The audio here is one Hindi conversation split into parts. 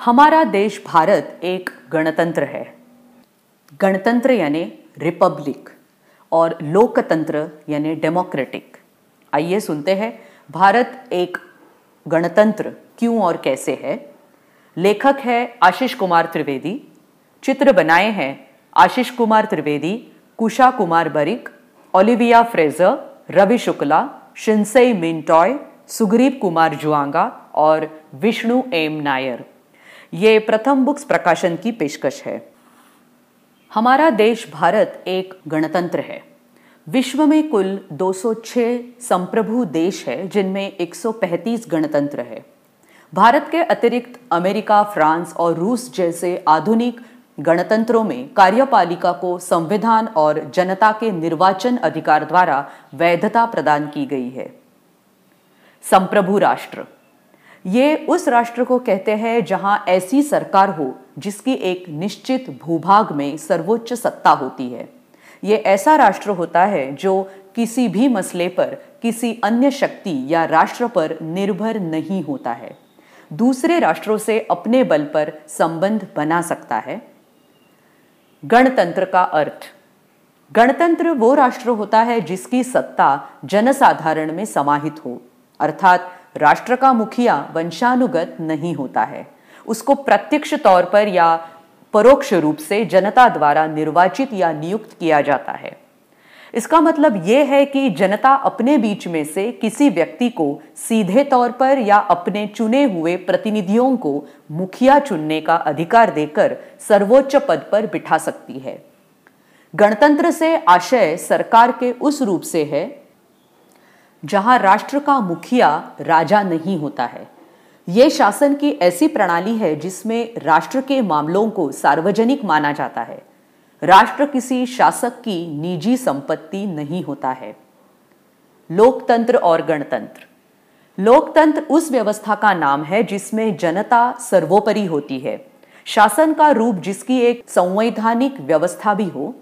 हमारा देश भारत एक गणतंत्र है। गणतंत्र यानी रिपब्लिक और लोकतंत्र यानी डेमोक्रेटिक। आइए सुनते हैं, भारत एक गणतंत्र क्यों और कैसे है? लेखक है आशीष कुमार त्रिवेदी। चित्र बनाए हैं आशीष कुमार त्रिवेदी, कुशा कुमार बरिक, ओलिविया फ्रेजर, रवि शुक्ला, शिंसई मिंटॉय सुग्रीव कुमार जुआंगा और विष्णु एम नायर। ये प्रथम बुक्स प्रकाशन की पेशकश है। हमारा देश भारत एक गणतंत्र है। विश्व में कुल 206 संप्रभु देश है, जिनमें 135 गणतंत्र है। भारत के अतिरिक्त अमेरिका, फ्रांस और रूस जैसे आधुनिक गणतंत्रों में कार्यपालिका को संविधान और जनता के निर्वाचन अधिकार द्वारा वैधता प्रदान की गई है। संप्रभु राष्ट्र ये उस राष्ट्र को कहते हैं जहाँ ऐसी सरकार हो जिसकी एक निश्चित भूभाग में सर्वोच्च सत्ता होती है। ये ऐसा राष्ट्र होता है जो किसी भी मसले पर, किसी अन्य शक्ति या राष्ट्र पर निर्भर नहीं होता है। दूसरे राष्ट्रों से अपने बल पर संबंध बना सकता है। गणतंत्र का अर्थ। गणतंत्र वो राष्ट्र होता है जिसकी सत्ता जनसाधारण में समाहित हो, अर्थात राष्ट्र का मुखिया वंशानुगत नहीं होता है। उसको प्रत्यक्ष तौर पर या परोक्ष रूप से जनता द्वारा निर्वाचित या नियुक्त किया जाता है। इसका मतलब यह है कि जनता अपने बीच में से किसी व्यक्ति को सीधे तौर पर या अपने चुने हुए प्रतिनिधियों को मुखिया चुनने का अधिकार देकर सर्वोच्च पद पर बिठा सकती है। गणतंत्र से आशय सरकार के उस रूप से है जहाँ राष्ट्र का मुखिया राजा नहीं होता है। ये शासन की ऐसी प्रणाली है जिसमें राष्ट्र के मामलों को सार्वजनिक माना जाता है। राष्ट्र किसी शासक की निजी संपत्ति नहीं होता है। लोकतंत्र और गणतंत्र। लोकतंत्र उस व्यवस्था का नाम है जिसमें जनता सर्वोपरि होती है। शासन का रूप जिसकी एक संवैधानिक व्यवस्था भी हो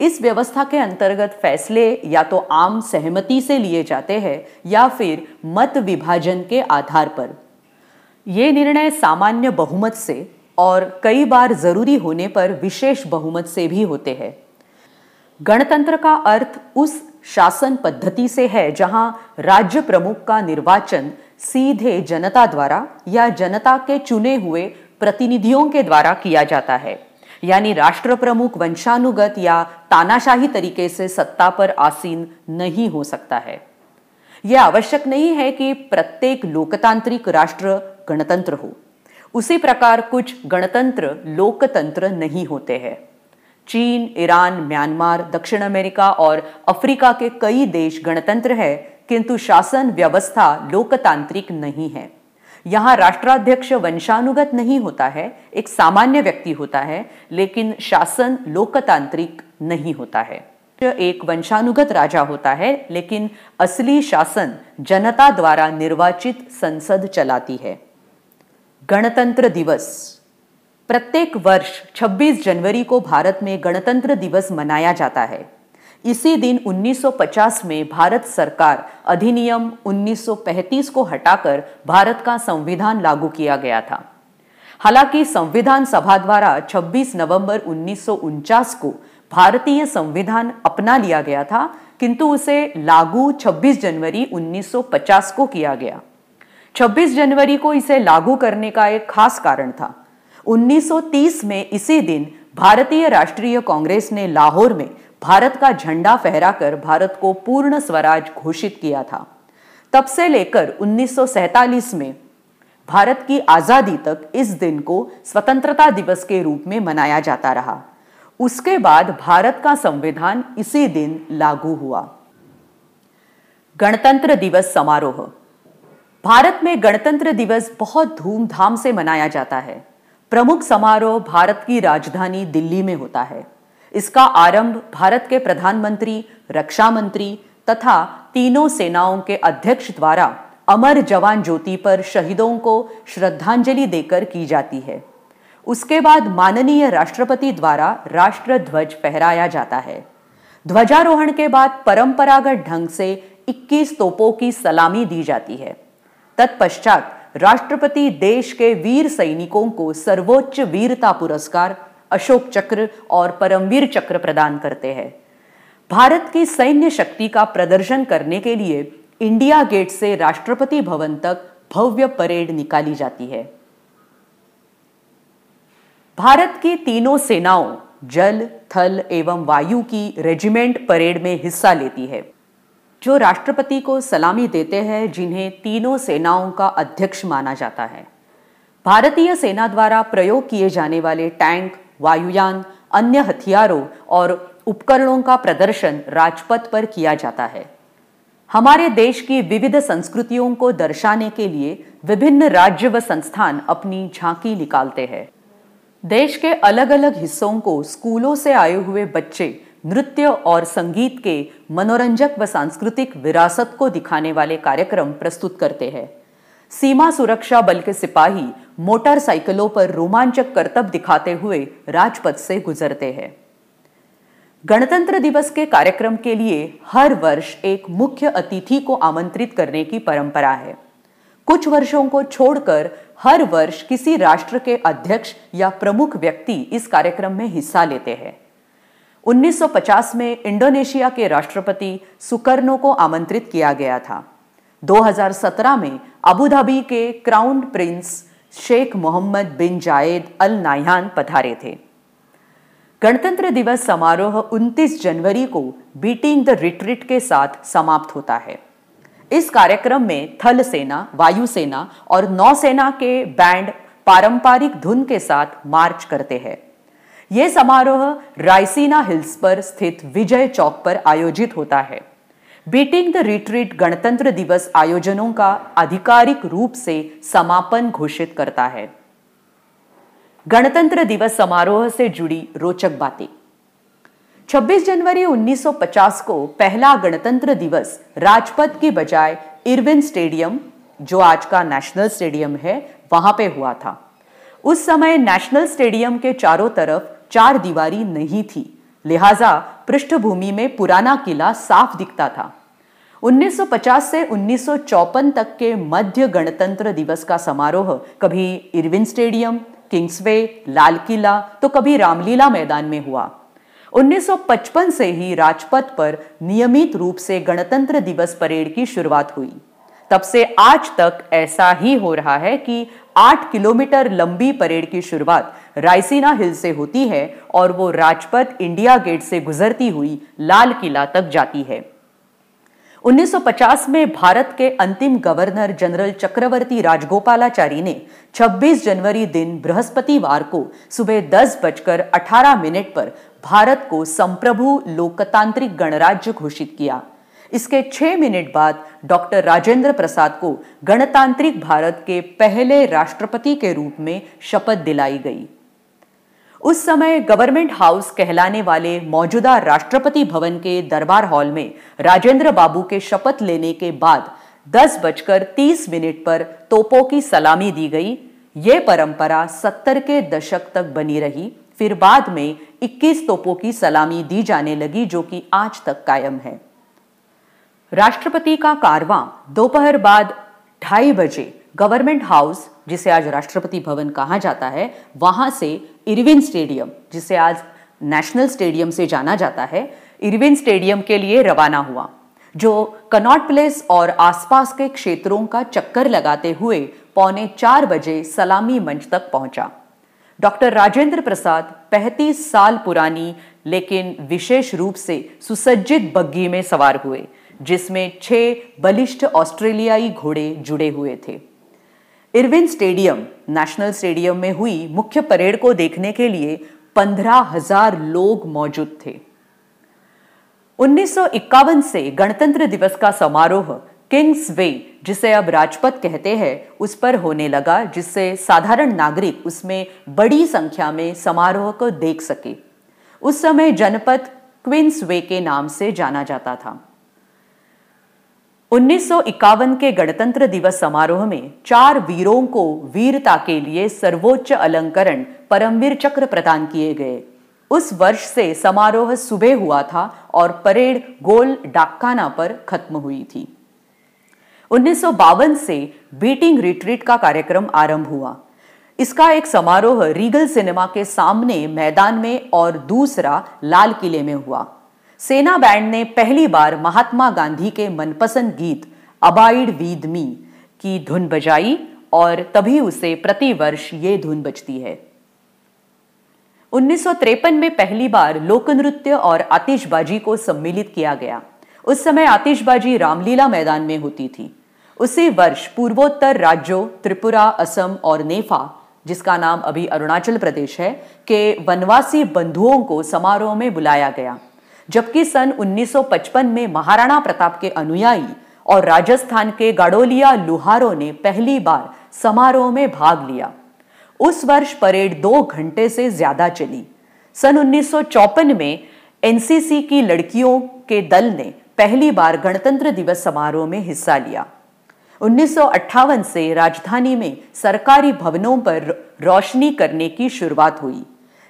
इस व्यवस्था के अंतर्गत फैसले या तो आम सहमति से लिए जाते हैं या फिर मत विभाजन के आधार पर। ये निर्णय सामान्य बहुमत से और कई बार ज़रूरी होने पर विशेष बहुमत से भी होते हैं। गणतंत्र का अर्थ उस शासन पद्धति से है जहाँ राज्य प्रमुख का निर्वाचन सीधे जनता द्वारा या जनता के चुने हुए प्रतिनिधियों के द्वारा किया जाता है। यानी राष्ट्र प्रमुख वंशानुगत या तानाशाही तरीके से सत्ता पर आसीन नहीं हो सकता है। यह आवश्यक नहीं है कि प्रत्येक लोकतांत्रिक राष्ट्र गणतंत्र हो। उसी प्रकार कुछ गणतंत्र लोकतंत्र नहीं होते हैं। चीन, ईरान, म्यांमार, दक्षिण अमेरिका और अफ्रीका के कई देश गणतंत्र है, किंतु शासन व्यवस्था लोकतांत्रिक नहीं है। यहाँ राष्ट्राध्यक्ष वंशानुगत नहीं होता है, एक सामान्य व्यक्ति होता है, लेकिन शासन लोकतांत्रिक नहीं होता है। एक वंशानुगत राजा होता है, लेकिन असली शासन जनता द्वारा निर्वाचित संसद चलाती है। गणतंत्र दिवस। प्रत्येक वर्ष 26 जनवरी को भारत में गणतंत्र दिवस मनाया जाता है। इसी दिन 1950 में भारत सरकार अधिनियम 1935 को हटाकर भारत का संविधान लागू किया गया था। हालाँकि संविधान सभा द्वारा 26 नवंबर उन्नीस को भारतीय संविधान अपना लिया गया था, किंतु उसे लागू 26 जनवरी 1950 को किया गया। 26 जनवरी को इसे लागू करने का एक खास कारण था। 1930 में इसी दिन भारतीय राष्ट्रीय कांग्रेस ने लाहौर में भारत का झंडा फहराकर भारत को पूर्ण स्वराज घोषित किया था। तब से लेकर उन्नीस में भारत की आज़ादी तक इस दिन को स्वतंत्रता दिवस के रूप में मनाया जाता रहा। उसके बाद भारत का संविधान इसी दिन लागू हुआ। गणतंत्र दिवस समारोह। भारत में गणतंत्र दिवस बहुत धूमधाम से मनाया जाता है। प्रमुख समारोह भारत की राजधानी दिल्ली में होता है। इसका आरंभ भारत के प्रधानमंत्री, रक्षा मंत्री तथा तीनों सेनाओं के अध्यक्ष द्वारा अमर जवान ज्योति पर शहीदों को श्रद्धांजलि देकर की जाती है। उसके बाद माननीय राष्ट्रपति द्वारा राष्ट्र ध्वज फहराया जाता है। ध्वजारोहण के बाद परंपरागत ढंग से 21 तोपों की सलामी दी जाती है। तत्पश्चात राष्ट्रपति देश के वीर सैनिकों को सर्वोच्च वीरता पुरस्कार अशोक चक्र और परमवीर चक्र प्रदान करते हैं। भारत की सैन्य शक्ति का प्रदर्शन करने के लिए इंडिया गेट से राष्ट्रपति भवन तक भव्य परेड निकाली जाती है। भारत की तीनों सेनाओं जल, थल एवं वायु की रेजिमेंट परेड में हिस्सा लेती है। जो राष्ट्रपति को सलामी देते हैं, जिन्हें तीनों सेनाओं का अध्यक्ष माना जाता है। भारतीय सेना द्वारा प्रयोग किए जाने वाले टैंक वायुयान, अन्य हथियारों और उपकरणों का प्रदर्शन राजपथ पर किया जाता है। हमारे देश की विविध संस्कृतियों को दर्शाने के लिए विभिन्न राज्य व संस्थान अपनी झांकी निकालते हैं। देश के अलग अलग हिस्सों को स्कूलों से आए हुए बच्चे नृत्य और संगीत के मनोरंजक व सांस्कृतिक विरासत को दिखाने वाले कार्यक्रम प्रस्तुत करते हैं। सीमा सुरक्षा बल के सिपाही मोटरसाइकिलों पर रोमांचक करतब दिखाते हुए राजपथ से गुजरते हैं। गणतंत्र दिवस के कार्यक्रम के लिए हर वर्ष एक मुख्य अतिथि को आमंत्रित करने की परंपरा है। कुछ वर्षों को छोड़कर हर वर्ष किसी राष्ट्र के अध्यक्ष या प्रमुख व्यक्ति इस कार्यक्रम में हिस्सा लेते हैं। 1950 में इंडोनेशिया के राष्ट्रपति सुकर्नो को आमंत्रित किया गया था। 2017 में अबू धाबी के crown prince Sheikh Mohammed bin Zayed Al Nahyan पधारे थे। गणतंत्र दिवस समारोह 29 जनवरी को बीटिंग द रिट्रीट के साथ समाप्त होता है। इस कार्यक्रम में थल सेना वायुसेना और नौसेना के बैंड पारंपरिक धुन के साथ मार्च करते हैं। यह समारोह रायसीना हिल्स पर स्थित विजय चौक पर आयोजित होता है। बीटिंग द रिट्रीट गणतंत्र दिवस आयोजनों का आधिकारिक रूप से समापन घोषित करता है। गणतंत्र दिवस समारोह से जुड़ी रोचक बातें। 26 जनवरी 1950 को पहला गणतंत्र दिवस राजपथ की बजाय इरविन स्टेडियम, जो आज का नेशनल स्टेडियम है, वहाँ पे हुआ था। उस समय नेशनल स्टेडियम के चारों तरफ़ चार दीवारी नहीं थी, लिहाजा पृष्ठभूमि में पुराना किला साफ़ दिखता था। 1950 से उन्नीस तक के मध्य गणतंत्र दिवस का समारोह, कभी Irwin stadium Kingsway Lal Qila तो कभी रामलीला मैदान में हुआ। 1955 से ही राजपथ पर नियमित रूप से गणतंत्र दिवस परेड की शुरुआत हुई। तब से आज तक ऐसा ही हो रहा है कि 8 किलोमीटर लंबी परेड की शुरुआत रायसीना हिल से होती है और वो राजपथ इंडिया गेट से गुजरती हुई लाल किला तक जाती है। 1950 में भारत के अंतिम गवर्नर जनरल चक्रवर्ती राजगोपालाचारी ने 26 जनवरी दिन बृहस्पतिवार को सुबह दस बजकर अठारह मिनट पर भारत को संप्रभु लोकतांत्रिक गणराज्य घोषित किया। इसके छह मिनट बाद डॉक्टर राजेंद्र प्रसाद को गणतांत्रिक भारत के पहले राष्ट्रपति के रूप में शपथ दिलाई गई। उस समय गवर्नमेंट हाउस कहलाने वाले मौजूदा राष्ट्रपति भवन के दरबार हॉल में राजेंद्र बाबू के शपथ लेने के बाद दस बजकर तीस मिनट पर तोपों की सलामी दी गई। ये परंपरा सत्तर के दशक तक बनी रही। फिर बाद में 21 तोपों की सलामी दी जाने लगी, जो कि आज तक कायम है। राष्ट्रपति का कारवां दोपहर बाद ढाई बजे गवर्नमेंट हाउस, जिसे आज राष्ट्रपति भवन कहा जाता है, वहाँ से इरविन स्टेडियम, जिसे आज नेशनल स्टेडियम से जाना जाता है, इरविन स्टेडियम के लिए रवाना हुआ, जो कनॉट प्लेस और आसपास के क्षेत्रों का चक्कर लगाते हुए पौने चार बजे सलामी मंच तक पहुँचा। डॉक्टर राजेंद्र प्रसाद 35 साल पुरानी, लेकिन विशेष रूप से सुसज्जित बग्घी में सवार हुए, जिसमें छह बलिष्ठ ऑस्ट्रेलियाई घोड़े जुड़े हुए थे। इरविन स्टेडियम, नेशनल स्टेडियम में हुई मुख्य परेड को देखने के लिए पंद्रह हज़ार लोग मौजूद थे। उन्नीस सौ इक्यावन से गणतंत्र दिवस का समारोह किंग्स वे, जिसे अब राजपथ कहते हैं, उस पर होने लगा, जिससे साधारण नागरिक उसमें बड़ी संख्या में समारोह को देख सके। उस समय जनपद क्विंस वे के नाम से जाना जाता था। 1951 के गणतंत्र दिवस समारोह में चार वीरों को वीरता के लिए सर्वोच्च अलंकरण परमवीर चक्र प्रदान किए गए। उस वर्ष से समारोह सुबह हुआ था और परेड गोल डाक्काना पर खत्म हुई थी। उन्नीस सौ बावन से बीटिंग रिट्रीट का कार्यक्रम आरंभ हुआ। इसका एक समारोह रीगल सिनेमा के सामने मैदान में और दूसरा लाल किले में हुआ। सेना बैंड ने पहली बार महात्मा गांधी के मनपसंद गीत अबाइड वीद मी की धुन बजाई और तभी उसे प्रतिवर्ष ये धुन बजती है। उन्नीस में पहली बार लोक नृत्य और आतिशबाजी को सम्मिलित किया गया। उस समय आतिशबाजी रामलीला मैदान में होती थी। उसी वर्ष पूर्वोत्तर राज्यों त्रिपुरा, असम और नेफा जिसका नाम अभी अरुणाचल प्रदेश है, के वनवासी बंधुओं को समारोह में बुलाया गया। जबकि सन 1955 में महाराणा प्रताप के अनुयायी और राजस्थान के गाडोलिया लुहारों ने पहली बार समारोह में भाग लिया। उस वर्ष परेड दो घंटे से ज़्यादा चली। सन उन्नीस में एनसीसी की लड़कियों के दल ने पहली बार गणतंत्र दिवस समारोह में हिस्सा लिया। उन्नीस सौ अट्ठावन से राजधानी में सरकारी भवनों पर रोशनी करने की शुरुआत हुई।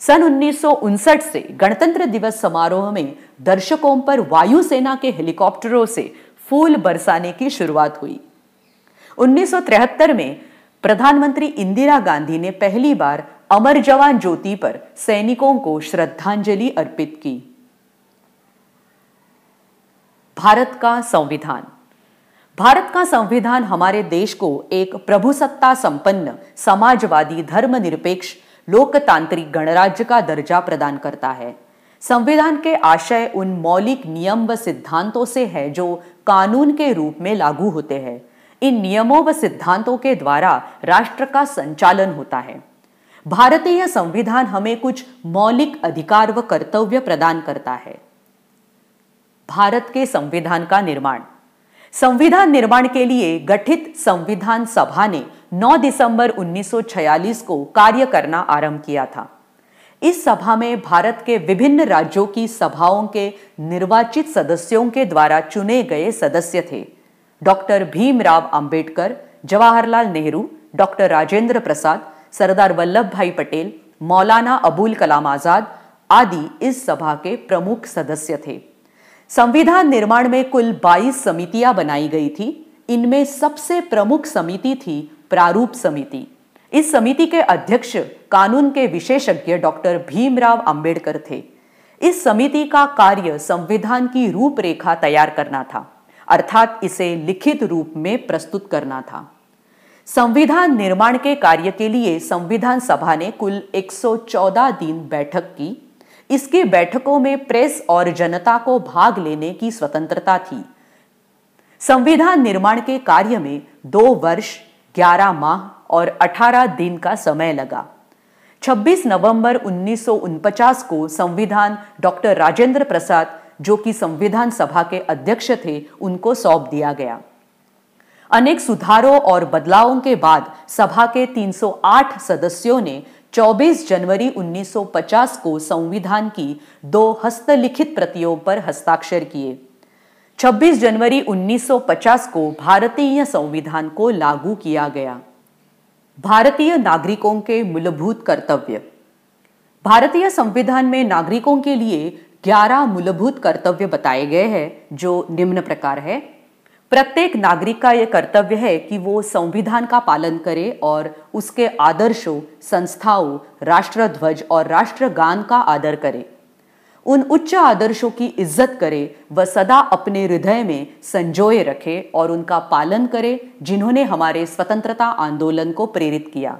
सन उन्नीस सौ उनसठ से गणतंत्र दिवस समारोह में दर्शकों पर वायुसेना के हेलीकॉप्टरों से फूल बरसाने की शुरुआत हुई। 1973 में प्रधानमंत्री इंदिरा गांधी ने पहली बार अमर जवान ज्योति पर सैनिकों को श्रद्धांजलि अर्पित की। भारत का संविधान। भारत का संविधान हमारे देश को एक प्रभुसत्ता संपन्न समाजवादी, धर्मनिरपेक्ष लोकतांत्रिक गणराज्य का दर्जा प्रदान करता है। संविधान के आशय उन मौलिक नियम व सिद्धांतों से है जो कानून के रूप में लागू होते हैं। इन नियमों व सिद्धांतों के द्वारा राष्ट्र का संचालन होता है। भारतीय संविधान हमें कुछ मौलिक अधिकार व कर्तव्य प्रदान करता है। भारत के संविधान का निर्माण। संविधान निर्माण के लिए गठित संविधान सभा ने 9 दिसंबर 1946 को कार्य करना आरंभ किया था। इस सभा में भारत के विभिन्न राज्यों की सभाओं के निर्वाचित सदस्यों के द्वारा चुने गए सदस्य थे। डॉक्टर भीमराव अंबेडकर, जवाहरलाल नेहरू, डॉक्टर राजेंद्र प्रसाद, सरदार वल्लभ भाई पटेल, मौलाना अबुल कलाम आज़ाद आदि इस सभा के प्रमुख सदस्य थे। संविधान निर्माण में कुल 22 समितियाँ बनाई गई थी। इनमें सबसे प्रमुख समिति थी प्रारूप समिति। इस समिति के अध्यक्ष कानून के विशेषज्ञ डॉक्टर भीमराव अंबेडकर थे। इस समिति का कार्य संविधान की रूपरेखा तैयार करना था, अर्थात इसे लिखित रूप में प्रस्तुत करना था। संविधान निर्माण के कार्य के लिए संविधान सभा ने कुल 114 दिन बैठक की। इसकी बैठकों में प्रेस और जनता को भाग लेने की स्वतंत्रता थी। संविधान निर्माण के कार्य में दो वर्ष 11 माह और 18 दिन का समय लगा। 26 नवंबर उन्नीस को संविधान डॉक्टर राजेंद्र प्रसाद, जो कि संविधान सभा के अध्यक्ष थे, उनको सौंप दिया गया। अनेक सुधारों और बदलावों के बाद सभा के 308 सदस्यों ने 24 जनवरी 1950 को संविधान की दो हस्तलिखित प्रतियों पर हस्ताक्षर किए। 26 जनवरी 1950 को भारतीय संविधान को लागू किया गया। भारतीय नागरिकों के मूलभूत कर्तव्य। भारतीय संविधान में नागरिकों के लिए 11 मूलभूत कर्तव्य बताए गए हैं, जो निम्न प्रकार है। प्रत्येक नागरिक का यह कर्तव्य है कि वो संविधान का पालन करे और उसके आदर्शों, संस्थाओं, राष्ट्रध्वज और राष्ट्रगान का आदर करे। उन उच्च आदर्शों की इज़्ज़त करे, व सदा अपने हृदय में संजोए रखे और उनका पालन करे, जिन्होंने हमारे स्वतंत्रता आंदोलन को प्रेरित किया।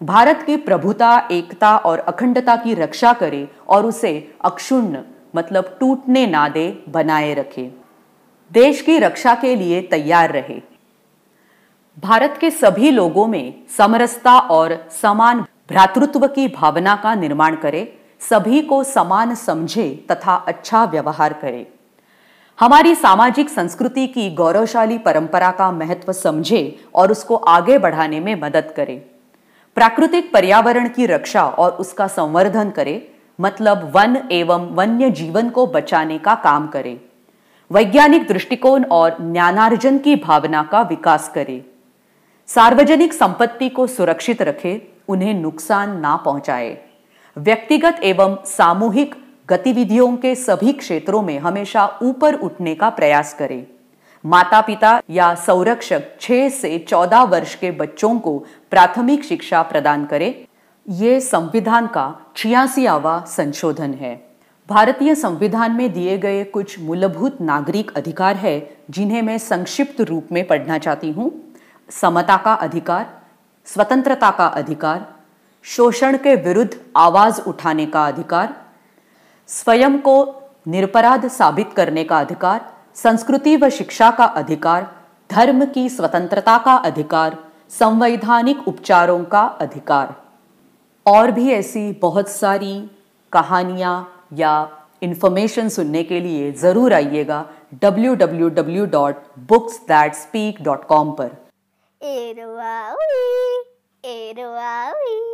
भारत की प्रभुता, एकता और अखंडता की रक्षा करे और उसे अक्षुण्ण मतलब टूटने ना दे बनाए रखे। देश की रक्षा के लिए तैयार रहे। भारत के सभी लोगों में समरसता और समान भ्रातृत्व की भावना का निर्माण करे सभी को समान समझे तथा अच्छा व्यवहार करे। हमारी सामाजिक संस्कृति की गौरवशाली परंपरा का महत्व समझे और उसको आगे बढ़ाने में मदद करे। प्राकृतिक पर्यावरण की रक्षा और उसका संवर्धन करे मतलब वन एवं वन्य जीवन को बचाने का काम करे। वैज्ञानिक दृष्टिकोण और ज्ञानार्जन की भावना का विकास करे। सार्वजनिक संपत्ति को सुरक्षित रखे, उन्हें नुकसान ना पहुँचाए। व्यक्तिगत एवं सामूहिक गतिविधियों के सभी क्षेत्रों में हमेशा ऊपर उठने का प्रयास करें। माता पिता या संरक्षक 6 से 14 वर्ष के बच्चों को प्राथमिक शिक्षा प्रदान करें। ये संविधान का छियासीवा संशोधन है। भारतीय संविधान में दिए गए कुछ मूलभूत नागरिक अधिकार है, जिन्हें मैं संक्षिप्त रूप में पढ़ना चाहती हूँ। समता का अधिकार, स्वतंत्रता का अधिकार शोषण के विरुद्ध आवाज़ उठाने का अधिकार स्वयं को निरपराध साबित करने का अधिकार संस्कृति व शिक्षा का अधिकार धर्म की स्वतंत्रता का अधिकार संवैधानिक उपचारों का अधिकार और भी ऐसी बहुत सारी कहानियाँ या इन्फॉर्मेशन सुनने के लिए ज़रूर आइएगा www.booksthatspeak.com पर Eruaui, eruaui.